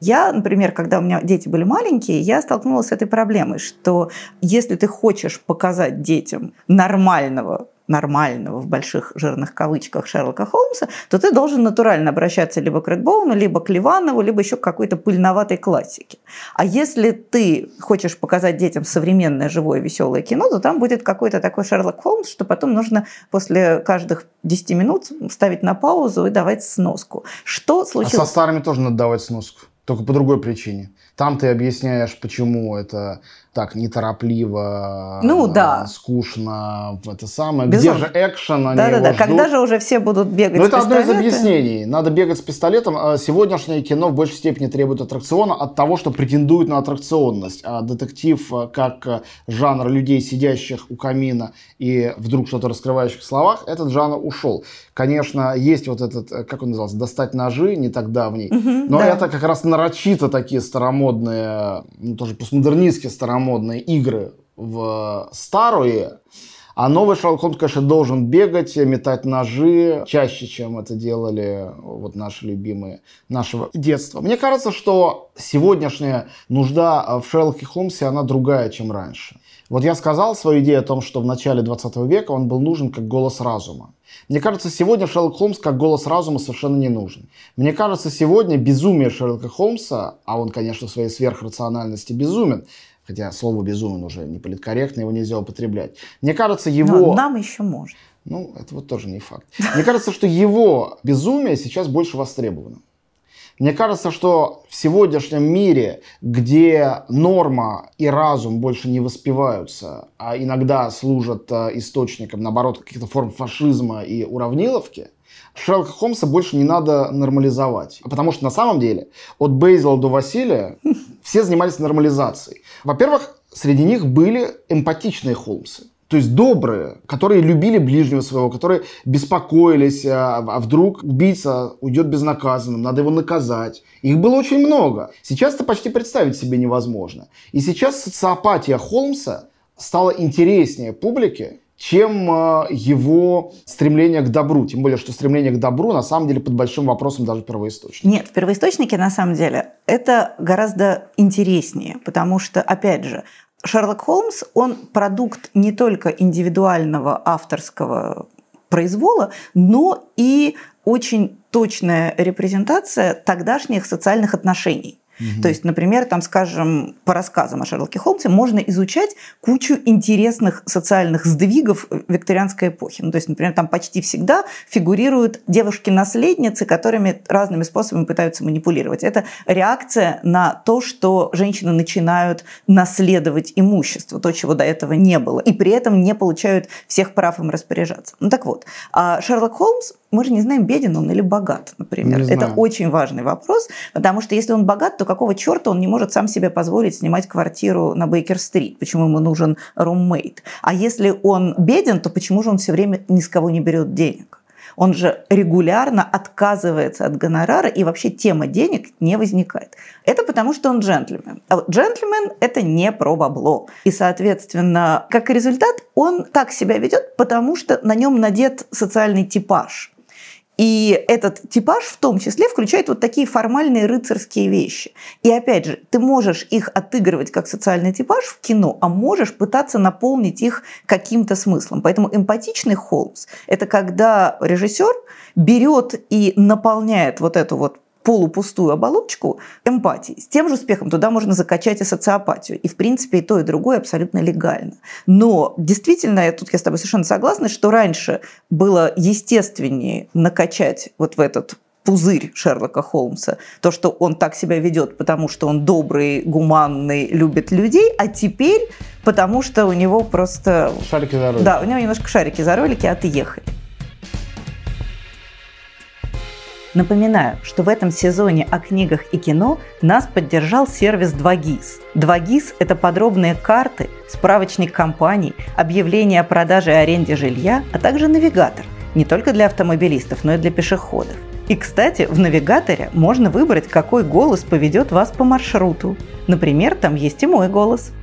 Я, например, когда у меня дети были маленькие, я столкнулась с этой проблемой, что если ты хочешь показать детям нормального нормального в больших жирных кавычках Шерлока Холмса, то ты должен натурально обращаться либо к Редбоуну, либо к Ливанову, либо еще к какой-то пыльноватой классике. А если ты хочешь показать детям современное, живое, веселое кино, то там будет какой-то такой Шерлок Холмс, что потом нужно после каждых 10 минут ставить на паузу и давать сноску. Что случилось? А со старыми тоже надо давать сноску. Только по другой причине. Там ты объясняешь, почему это так неторопливо, ну, да. скучно, это самое. Безумно. Где же экшен? Они да, да, да. Ждут. Когда же уже все будут бегать Ну, это одно из объяснений. Надо бегать с пистолетом. А сегодняшнее кино в большей степени требует аттракциона от того, что претендует на аттракционность. А детектив, э, как э, жанр людей, сидящих у камина и вдруг что-то раскрывающих в словах, этот жанр ушел. Конечно, есть вот этот, э, как он назывался, «Достать ножи», не так давний. Угу, но да. это как раз нарочито такие старомодные, ну, тоже постмодернистские старомодные старомодные игры в старые, а новый Шерлок Холмс, конечно, должен бегать, метать ножи чаще, чем это делали вот наши любимые нашего детства. Мне кажется, что сегодняшняя нужда в Шерлоке Холмсе, она другая, чем раньше. Вот я сказал свою идею о том, что в начале 20 века он был нужен как голос разума. Мне кажется, сегодня Шерлок Холмс как голос разума совершенно не нужен. Мне кажется, сегодня безумие Шерлока Холмса, а он, конечно, в своей сверхрациональности безумен, хотя слово безумен уже не политкорректно, его нельзя употреблять. Мне кажется, его... Но нам еще можно. Ну, это вот тоже не факт. Мне кажется, что его безумие сейчас больше востребовано. Мне кажется, что в сегодняшнем мире, где норма и разум больше не воспеваются, а иногда служат э, источником, наоборот, каких-то форм фашизма и уравниловки, Шерлока Холмса больше не надо нормализовать. Потому что на самом деле от Бейзела до Василия все занимались нормализацией. Во-первых, среди них были эмпатичные Холмсы. То есть добрые, которые любили ближнего своего, которые беспокоились, а, а вдруг убийца уйдет безнаказанным, надо его наказать. Их было очень много. Сейчас это почти представить себе невозможно. И сейчас социопатия Холмса стала интереснее публике, чем э, его стремление к добру. Тем более, что стремление к добру на самом деле под большим вопросом даже первоисточника. Нет, в первоисточнике на самом деле это гораздо интереснее, потому что, опять же, Шерлок Холмс, он продукт не только индивидуального авторского произвола, но и очень точная репрезентация тогдашних социальных отношений. То есть, например, там, скажем, по рассказам о Шерлоке Холмсе можно изучать кучу интересных социальных сдвигов викторианской эпохи. Ну, то есть, например, там почти всегда фигурируют девушки-наследницы, которыми разными способами пытаются манипулировать. Это реакция на то, что женщины начинают наследовать имущество, то, чего до этого не было, и при этом не получают всех прав им распоряжаться. Ну так вот, а Шерлок Холмс мы же не знаем, беден он или богат, например. Это очень важный вопрос, потому что если он богат, то какого черта он не может сам себе позволить снимать квартиру на Бейкер-стрит? Почему ему нужен руммейт? А если он беден, то почему же он все время ни с кого не берет денег? Он же регулярно отказывается от гонорара, и вообще тема денег не возникает. Это потому, что он джентльмен. А вот джентльмен – это не про бабло. И, соответственно, как результат, он так себя ведет, потому что на нем надет социальный типаж – и этот типаж в том числе включает вот такие формальные рыцарские вещи. И опять же, ты можешь их отыгрывать как социальный типаж в кино, а можешь пытаться наполнить их каким-то смыслом. Поэтому эмпатичный Холмс – это когда режиссер берет и наполняет вот эту вот полупустую оболочку эмпатии. С тем же успехом туда можно закачать и социопатию. И, в принципе, и то, и другое абсолютно легально. Но действительно, я тут я с тобой совершенно согласна, что раньше было естественнее накачать вот в этот пузырь Шерлока Холмса. То, что он так себя ведет, потому что он добрый, гуманный, любит людей, а теперь потому что у него просто... Шарики за ролики. Да, у него немножко шарики за ролики отъехали. Напоминаю, что в этом сезоне о книгах и кино нас поддержал сервис 2GIS. 2GIS – это подробные карты, справочник компаний, объявления о продаже и аренде жилья, а также навигатор – не только для автомобилистов, но и для пешеходов. И, кстати, в навигаторе можно выбрать, какой голос поведет вас по маршруту. Например, там есть и мой голос –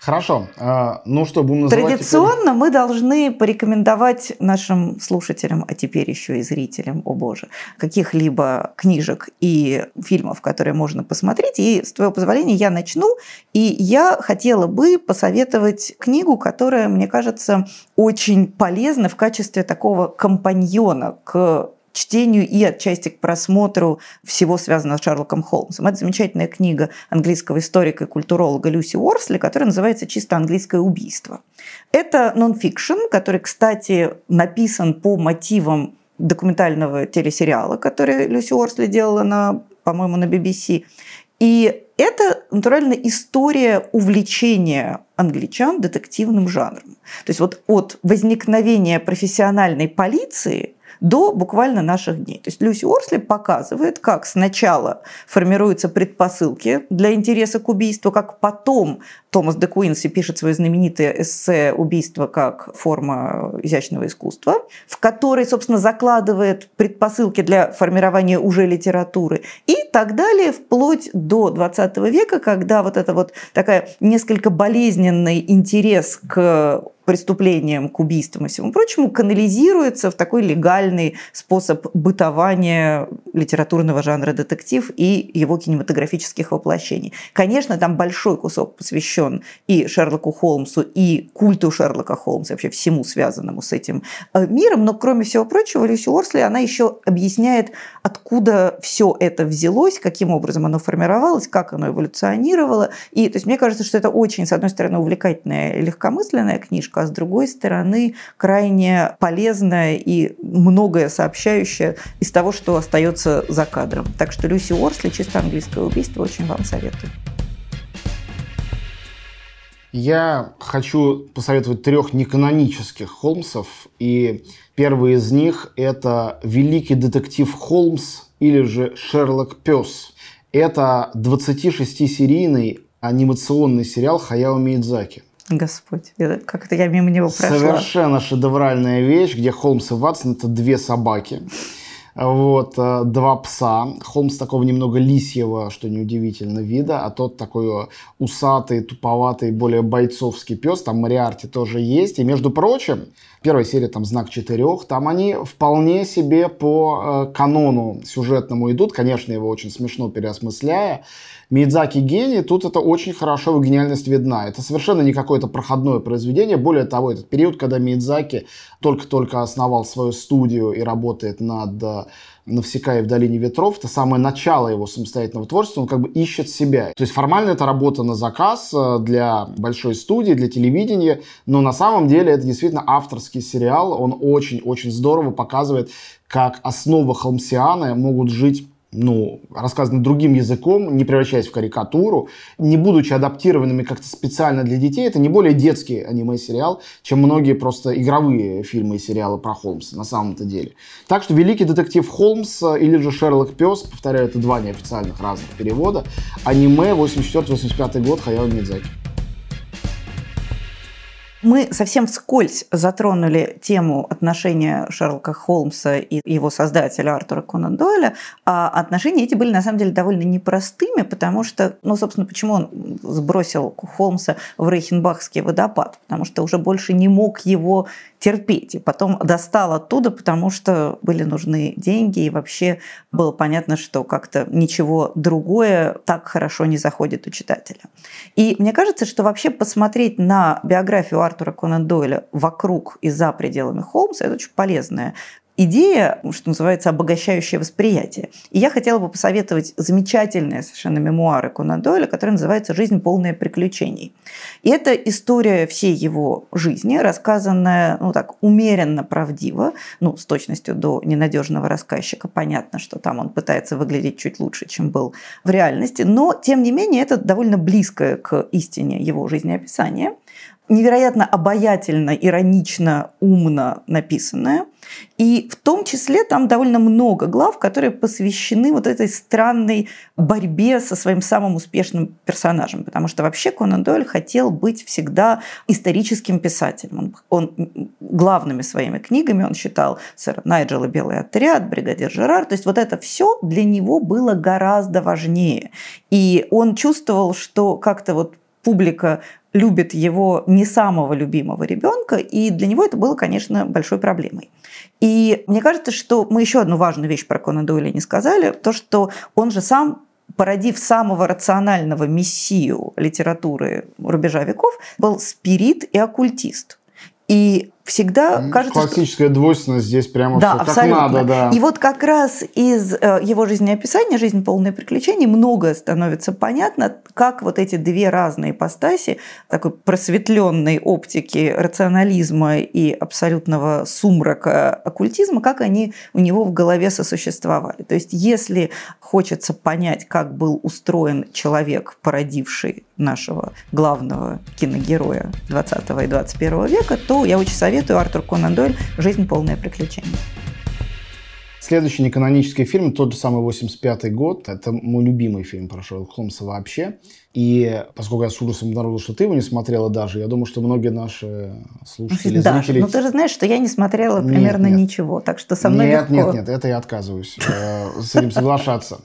Хорошо. А, ну что, будем называть... Традиционно теперь... мы должны порекомендовать нашим слушателям, а теперь еще и зрителям, о боже, каких-либо книжек и фильмов, которые можно посмотреть. И с твоего позволения я начну. И я хотела бы посоветовать книгу, которая, мне кажется, очень полезна в качестве такого компаньона к чтению и отчасти к просмотру всего связанного с Шерлоком Холмсом. Это замечательная книга английского историка и культуролога Люси Уорсли, которая называется «Чисто английское убийство». Это нон-фикшн, который, кстати, написан по мотивам документального телесериала, который Люси Уорсли делала, на, по-моему, на BBC. И это, натурально, история увлечения англичан детективным жанром. То есть вот от возникновения профессиональной полиции до буквально наших дней. То есть Люси Орсли показывает, как сначала формируются предпосылки для интереса к убийству, как потом Томас де Куинси пишет свое знаменитое эссе «Убийство как форма изящного искусства», в которой, собственно, закладывает предпосылки для формирования уже литературы и так далее, вплоть до 20 века, когда вот это вот такая несколько болезненный интерес к преступлениям, к убийствам и всему прочему, канализируется в такой легальный способ бытования литературного жанра детектив и его кинематографических воплощений. Конечно, там большой кусок посвящен и Шерлоку Холмсу, и культу Шерлока Холмса, вообще всему связанному с этим э, миром, но кроме всего прочего, Люси Орсли, она еще объясняет, откуда все это взялось, каким образом оно формировалось, как оно эволюционировало. И то есть мне кажется, что это очень, с одной стороны, увлекательная и легкомысленная книжка, а с другой стороны крайне полезная и многое сообщающее из того, что остается за кадром. Так что Люси Орсли, чисто английское убийство, очень вам советую. Я хочу посоветовать трех неканонических Холмсов. И первый из них – это «Великий детектив Холмс» или же «Шерлок Пес». Это 26-серийный анимационный сериал Хаяо Миядзаки. Господь, как это я мимо него прошла. Совершенно шедевральная вещь, где Холмс и Ватсон – это две собаки. Вот, э, два пса. Холмс такого немного лисьего, что неудивительно, вида, а тот такой усатый, туповатый, более бойцовский пес. Там Мариарти тоже есть. И, между прочим, первая серия там «Знак четырех», там они вполне себе по э, канону сюжетному идут. Конечно, его очень смешно переосмысляя. Мидзаки гений, тут это очень хорошо, его гениальность видна. Это совершенно не какое-то проходное произведение. Более того, этот период, когда Мидзаки только-только основал свою студию и работает над э, Навсекая в долине ветров, это самое начало его самостоятельного творчества, он как бы ищет себя. То есть формально это работа на заказ э, для большой студии, для телевидения, но на самом деле это действительно авторский сериал, он очень-очень здорово показывает, как основы холмсианы могут жить ну, рассказаны другим языком, не превращаясь в карикатуру, не будучи адаптированными как-то специально для детей. Это не более детский аниме-сериал, чем многие просто игровые фильмы и сериалы про Холмса на самом-то деле. Так что «Великий детектив Холмс» или же «Шерлок Пес», повторяю, это два неофициальных разных перевода, аниме 84-85 год Хаяо Мидзаки. Мы совсем вскользь затронули тему отношения Шерлока Холмса и его создателя Артура Конан Дойля, а отношения эти были на самом деле довольно непростыми, потому что, ну, собственно, почему он сбросил Холмса в Рейхенбахский водопад? Потому что уже больше не мог его терпеть. И потом достал оттуда, потому что были нужны деньги, и вообще было понятно, что как-то ничего другое так хорошо не заходит у читателя. И мне кажется, что вообще посмотреть на биографию Артура Конан Дойля вокруг и за пределами Холмса – это очень полезная идея, что называется, обогащающее восприятие. И я хотела бы посоветовать замечательные совершенно мемуары Конан Дойля, которые называются «Жизнь полная приключений». И это история всей его жизни, рассказанная, ну так, умеренно правдиво, ну, с точностью до ненадежного рассказчика. Понятно, что там он пытается выглядеть чуть лучше, чем был в реальности, но, тем не менее, это довольно близкое к истине его жизнеописание невероятно обаятельно, иронично, умно написанное. И в том числе там довольно много глав, которые посвящены вот этой странной борьбе со своим самым успешным персонажем. Потому что вообще Конан Дойль хотел быть всегда историческим писателем. Он, он главными своими книгами он считал «Сэр Найджел и Белый отряд», «Бригадир Жерар». То есть вот это все для него было гораздо важнее. И он чувствовал, что как-то вот публика любит его не самого любимого ребенка, и для него это было, конечно, большой проблемой. И мне кажется, что мы еще одну важную вещь про Конан Дойля не сказали, то, что он же сам породив самого рационального мессию литературы рубежа веков, был спирит и оккультист. И всегда кажется, Классическая что... двойственность здесь прямо да, все абсолютно. как надо. Да. И вот как раз из э, его жизнеописания «Жизнь полная приключений» многое становится понятно, как вот эти две разные ипостаси такой просветленной оптики рационализма и абсолютного сумрака оккультизма, как они у него в голове сосуществовали. То есть если хочется понять, как был устроен человек, породивший нашего главного киногероя 20 и 21 века, то я очень советую советую Артур Конан Дойль «Жизнь полная приключений». Следующий неканонический фильм, тот же самый 85 год. Это мой любимый фильм про Шерлока Холмса вообще. И поскольку я с ужасом обнаружил, что ты его не смотрела даже, я думаю, что многие наши слушатели, да, зрители... ну ты же знаешь, что я не смотрела примерно нет, нет. ничего, так что со мной Нет, легко. нет, нет, это я отказываюсь э, с этим соглашаться.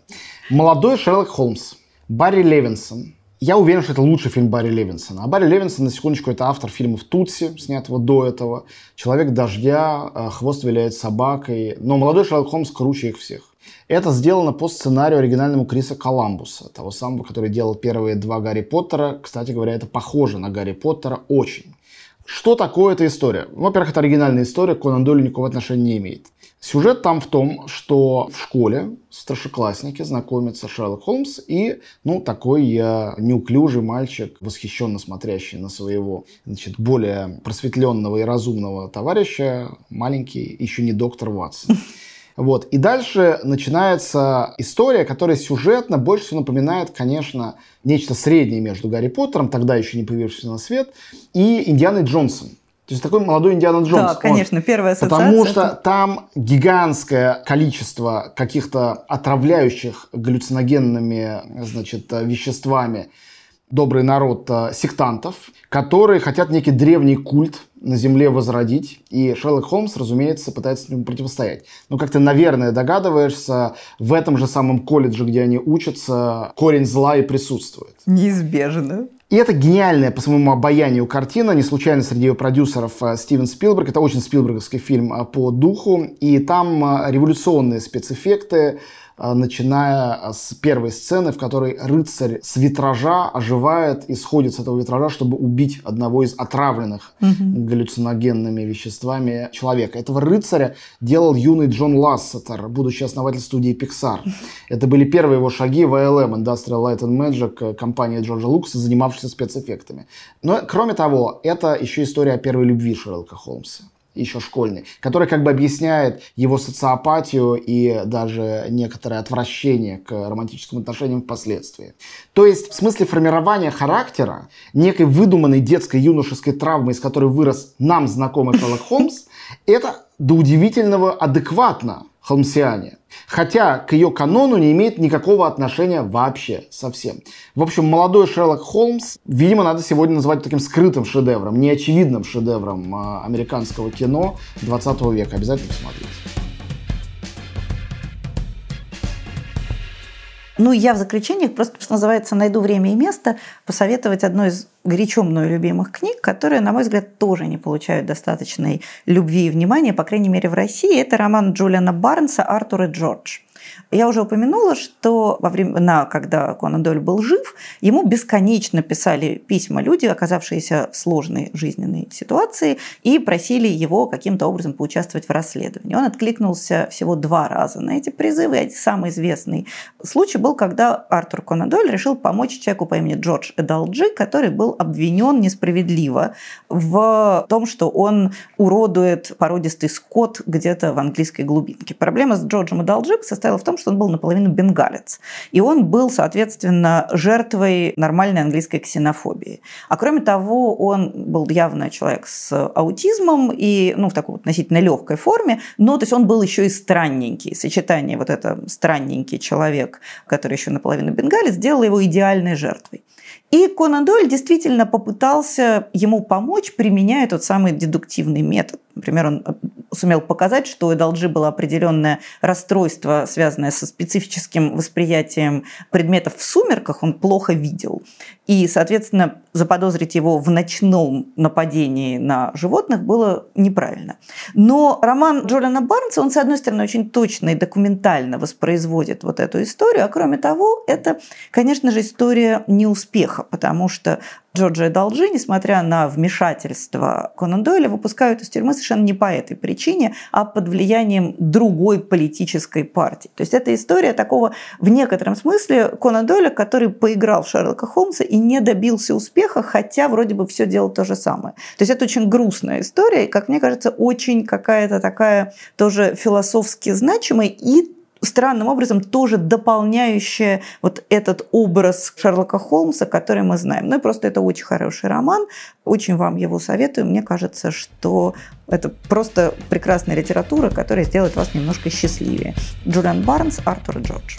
Молодой Шерлок Холмс, Барри Левинсон, я уверен, что это лучший фильм Барри Левинсона. А Барри Левинсон, на секундочку, это автор фильмов «Тутси», снятого до этого, «Человек дождя», э, «Хвост виляет собакой». Но молодой Шерлок Холмс круче их всех. Это сделано по сценарию оригинальному Криса Коламбуса, того самого, который делал первые два Гарри Поттера. Кстати говоря, это похоже на Гарри Поттера очень. Что такое эта история? Во-первых, это оригинальная история, Конан Дойлю никакого отношения не имеет. Сюжет там в том, что в школе старшеклассники знакомятся Шерлок Холмс и, ну, такой я неуклюжий мальчик, восхищенно смотрящий на своего, значит, более просветленного и разумного товарища, маленький, еще не доктор Ватсон. Вот. И дальше начинается история, которая сюжетно больше всего напоминает, конечно, нечто среднее между Гарри Поттером, тогда еще не появившимся на свет, и Индианой Джонсом. То есть такой молодой Индиана Джонс. Да, конечно, он, первая ассоциация. Потому что там гигантское количество каких-то отравляющих галлюциногенными значит, веществами добрый народ э, сектантов, которые хотят некий древний культ на Земле возродить. И Шерлок Холмс, разумеется, пытается ему противостоять. Но, как ты, наверное, догадываешься, в этом же самом колледже, где они учатся, корень зла и присутствует. Неизбежно. И это гениальная по своему обаянию картина, не случайно среди ее продюсеров э, Стивен Спилберг. Это очень спилберговский фильм э, по духу. И там э, революционные спецэффекты, начиная а, с первой сцены, в которой рыцарь с витража оживает и сходит с этого витража, чтобы убить одного из отравленных угу. галлюциногенными веществами человека. Этого рыцаря делал юный Джон Лассетер, будущий основатель студии Pixar. Это были первые его шаги в ALM, Industrial Light and Magic, э, компания Джорджа Лукаса, занимавшаяся спецэффектами. Но, кроме того, это еще история о первой любви Шерлока Холмса еще школьный, который как бы объясняет его социопатию и даже некоторое отвращение к романтическим отношениям впоследствии. То есть в смысле формирования характера, некой выдуманной детской юношеской травмы, из которой вырос нам знакомый Шерлок Холмс, это до удивительного адекватно холмсиане. Хотя к ее канону не имеет никакого отношения вообще совсем. В общем, молодой Шерлок Холмс, видимо, надо сегодня называть таким скрытым шедевром, неочевидным шедевром а, американского кино 20 века. Обязательно посмотрите. Ну, я в заключение просто, что называется, найду время и место, посоветовать одну из горячо мною любимых книг, которые, на мой взгляд, тоже не получают достаточной любви и внимания, по крайней мере, в России. Это роман Джулиана Барнса «Артур и Джордж». Я уже упомянула, что во времена, когда Конан Дойль был жив, ему бесконечно писали письма люди, оказавшиеся в сложной жизненной ситуации, и просили его каким-то образом поучаствовать в расследовании. Он откликнулся всего два раза на эти призывы. Самый известный случай был, когда Артур Конан Дойль решил помочь человеку по имени Джордж Эдалджи, который был обвинен несправедливо в том, что он уродует породистый скот где-то в английской глубинке. Проблема с Джорджем Эдалджи состояла в том, что он был наполовину бенгалец. И он был, соответственно, жертвой нормальной английской ксенофобии. А кроме того, он был явно человек с аутизмом и ну, в такой относительно легкой форме, но то есть он был еще и странненький. Сочетание вот это странненький человек, который еще наполовину бенгалец, сделало его идеальной жертвой. И Конан Дойль действительно попытался ему помочь, применяя тот самый дедуктивный метод. Например, он э, сумел показать, что у Эдалджи было определенное расстройство, связанное со специфическим восприятием предметов в сумерках, он плохо видел. И, соответственно, заподозрить его в ночном нападении на животных было неправильно. Но роман Джолиана Барнса, он, с одной стороны, очень точно и документально воспроизводит вот эту историю, а кроме того, это, конечно же, история неуспеха, потому что Джорджа и Долджи, несмотря на вмешательство Конан Дойля, выпускают из тюрьмы совершенно не по этой причине, а под влиянием другой политической партии. То есть это история такого, в некотором смысле, Конан Дойля, который поиграл в Шерлока Холмса и не добился успеха, хотя вроде бы все делал то же самое. То есть это очень грустная история, и, как мне кажется, очень какая-то такая тоже философски значимая и странным образом тоже дополняющая вот этот образ Шерлока Холмса, который мы знаем. Ну и просто это очень хороший роман, очень вам его советую. Мне кажется, что это просто прекрасная литература, которая сделает вас немножко счастливее. Джулиан Барнс, Артур Джордж.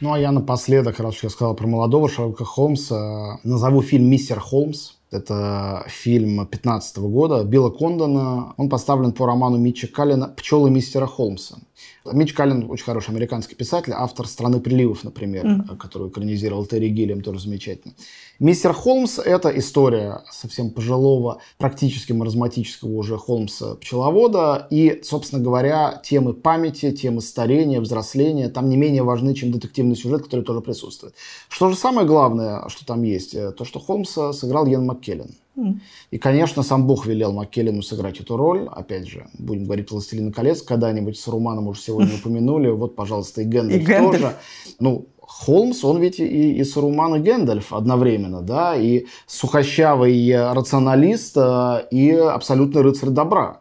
Ну а я напоследок, раз я сказал про молодого Шерлока Холмса, назову фильм «Мистер Холмс». Это фильм 2015 года Билла Кондона. Он поставлен по роману Митча Каллина «Пчелы мистера Холмса». Митч Каллен очень хороший американский писатель, автор «Страны приливов», например, mm. которую экранизировал Терри Гиллиам, тоже замечательно. Мистер Холмс – это история совсем пожилого, практически маразматического уже Холмса-пчеловода. И, собственно говоря, темы памяти, темы старения, взросления там не менее важны, чем детективный сюжет, который тоже присутствует. Что же самое главное, что там есть? Э, то, что Холмса сыграл Йен Маккеллен. И, конечно, сам Бог велел Маккеллену сыграть эту роль. Опять же, будем говорить «Властелина колец», когда-нибудь Сарумана уже сегодня упомянули. Вот, пожалуйста, и Гэндальф, и Гэндальф. тоже. Ну, Холмс, он ведь и, и Саруман, и Гэндальф одновременно, да, и сухощавый рационалист, э, и абсолютный рыцарь добра.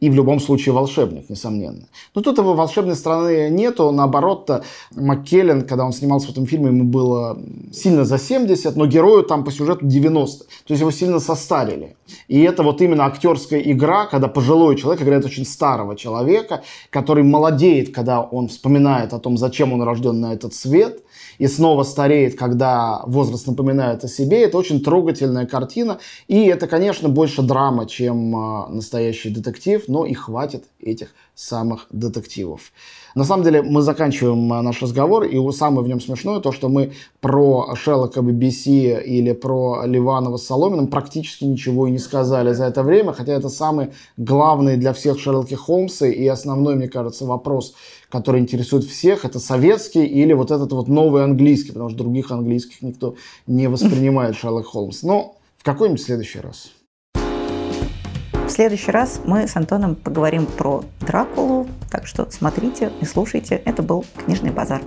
И в любом случае волшебник, несомненно. Но тут его волшебной стороны нету. Наоборот, Маккеллен, когда он снимался в этом фильме, ему было сильно за 70, но герою там по сюжету 90. То есть его сильно состарили. И это вот именно актерская игра, когда пожилой человек играет очень старого человека, который молодеет, когда он вспоминает о том, зачем он рожден на этот свет – и снова стареет, когда возраст напоминает о себе. Это очень трогательная картина. И это, конечно, больше драма, чем а, настоящий детектив, но и хватит этих самых детективов. На самом деле мы заканчиваем а, наш разговор, и самое в нем смешное то, что мы про Шеллока BBC или про Ливанова с Соломиным практически ничего и не сказали за это время, хотя это самый главный для всех Шерлоки Холмсы и основной, мне кажется, вопрос, который интересует всех, это советский или вот этот вот новый английский, потому что других английских никто не воспринимает Шерлок Холмс. Но в какой-нибудь следующий раз. В следующий раз мы с Антоном поговорим про Дракулу, так что смотрите и слушайте. Это был «Книжный базар».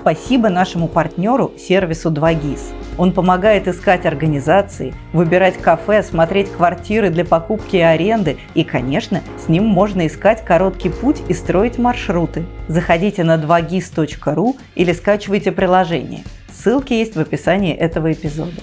Спасибо нашему партнеру сервису 2GIS. Он помогает искать организации, выбирать кафе, смотреть квартиры для покупки и аренды. И, конечно, с ним можно искать короткий путь и строить маршруты. Заходите на 2gis.ru или скачивайте приложение. Ссылки есть в описании этого эпизода.